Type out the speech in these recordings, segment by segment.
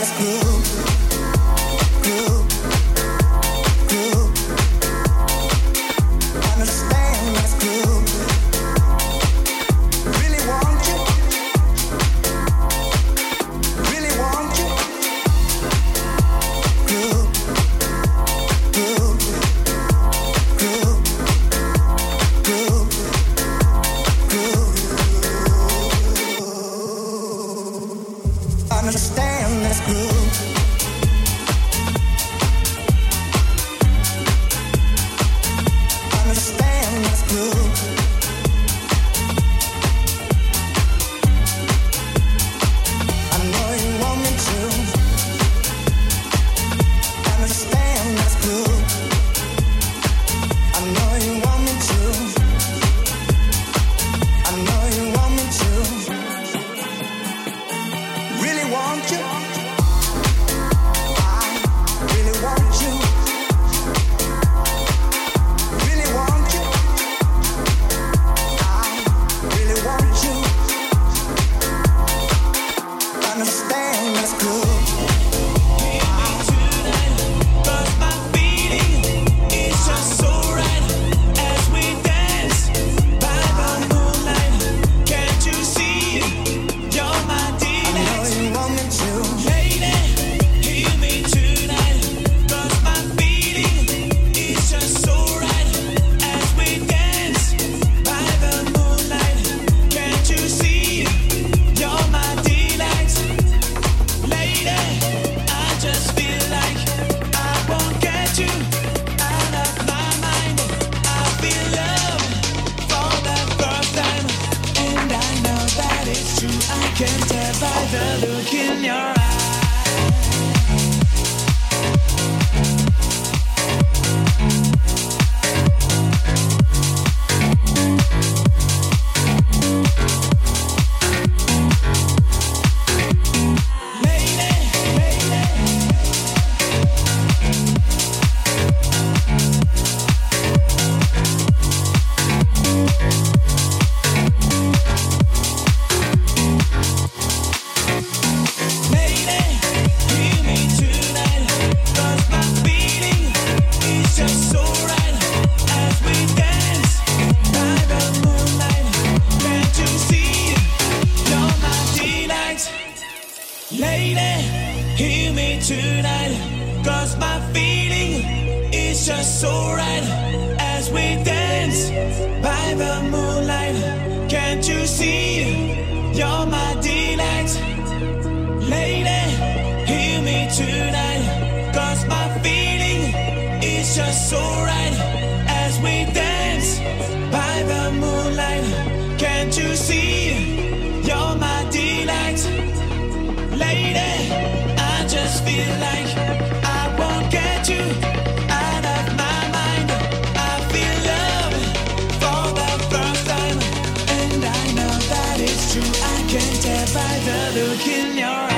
let's go, go. inside the look in your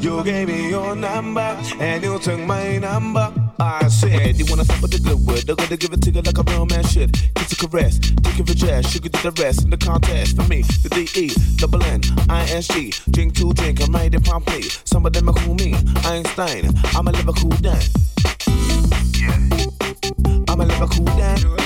You gave me your number and you took my number. I said, you wanna fuck with the good word, they're gonna give it to you like a real man should. Kiss a caress, think of a jazz, sugar to the rest in the contest. For me, the D-E, double N, I-S-G, drink to drink, I'm right in Pompeii. Some of them are cool me, Einstein, I'm a Liverpool Dan. Yeah. I'm a Liverpool Dan.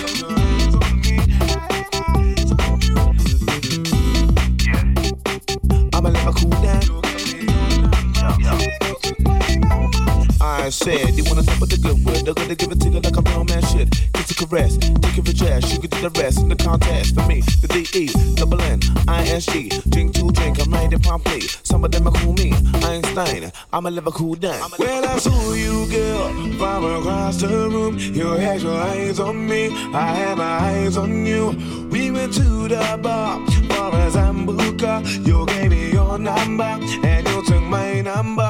Said, you wanna with the good word, they're gonna give it to you like a real man should. Kiss a caress, of a jazz, you can do the rest in the contest. For me, the D-E, double N, I-S-G, drink to drink, I'm right in Pompeii. Some of them are cool me, Einstein, I'm a Liverpool Dan. Well, I saw you, girl, from across the room. You had your eyes on me, I had my eyes on you. We went to the bar for a Sambuca. You gave me your number, and you took my number.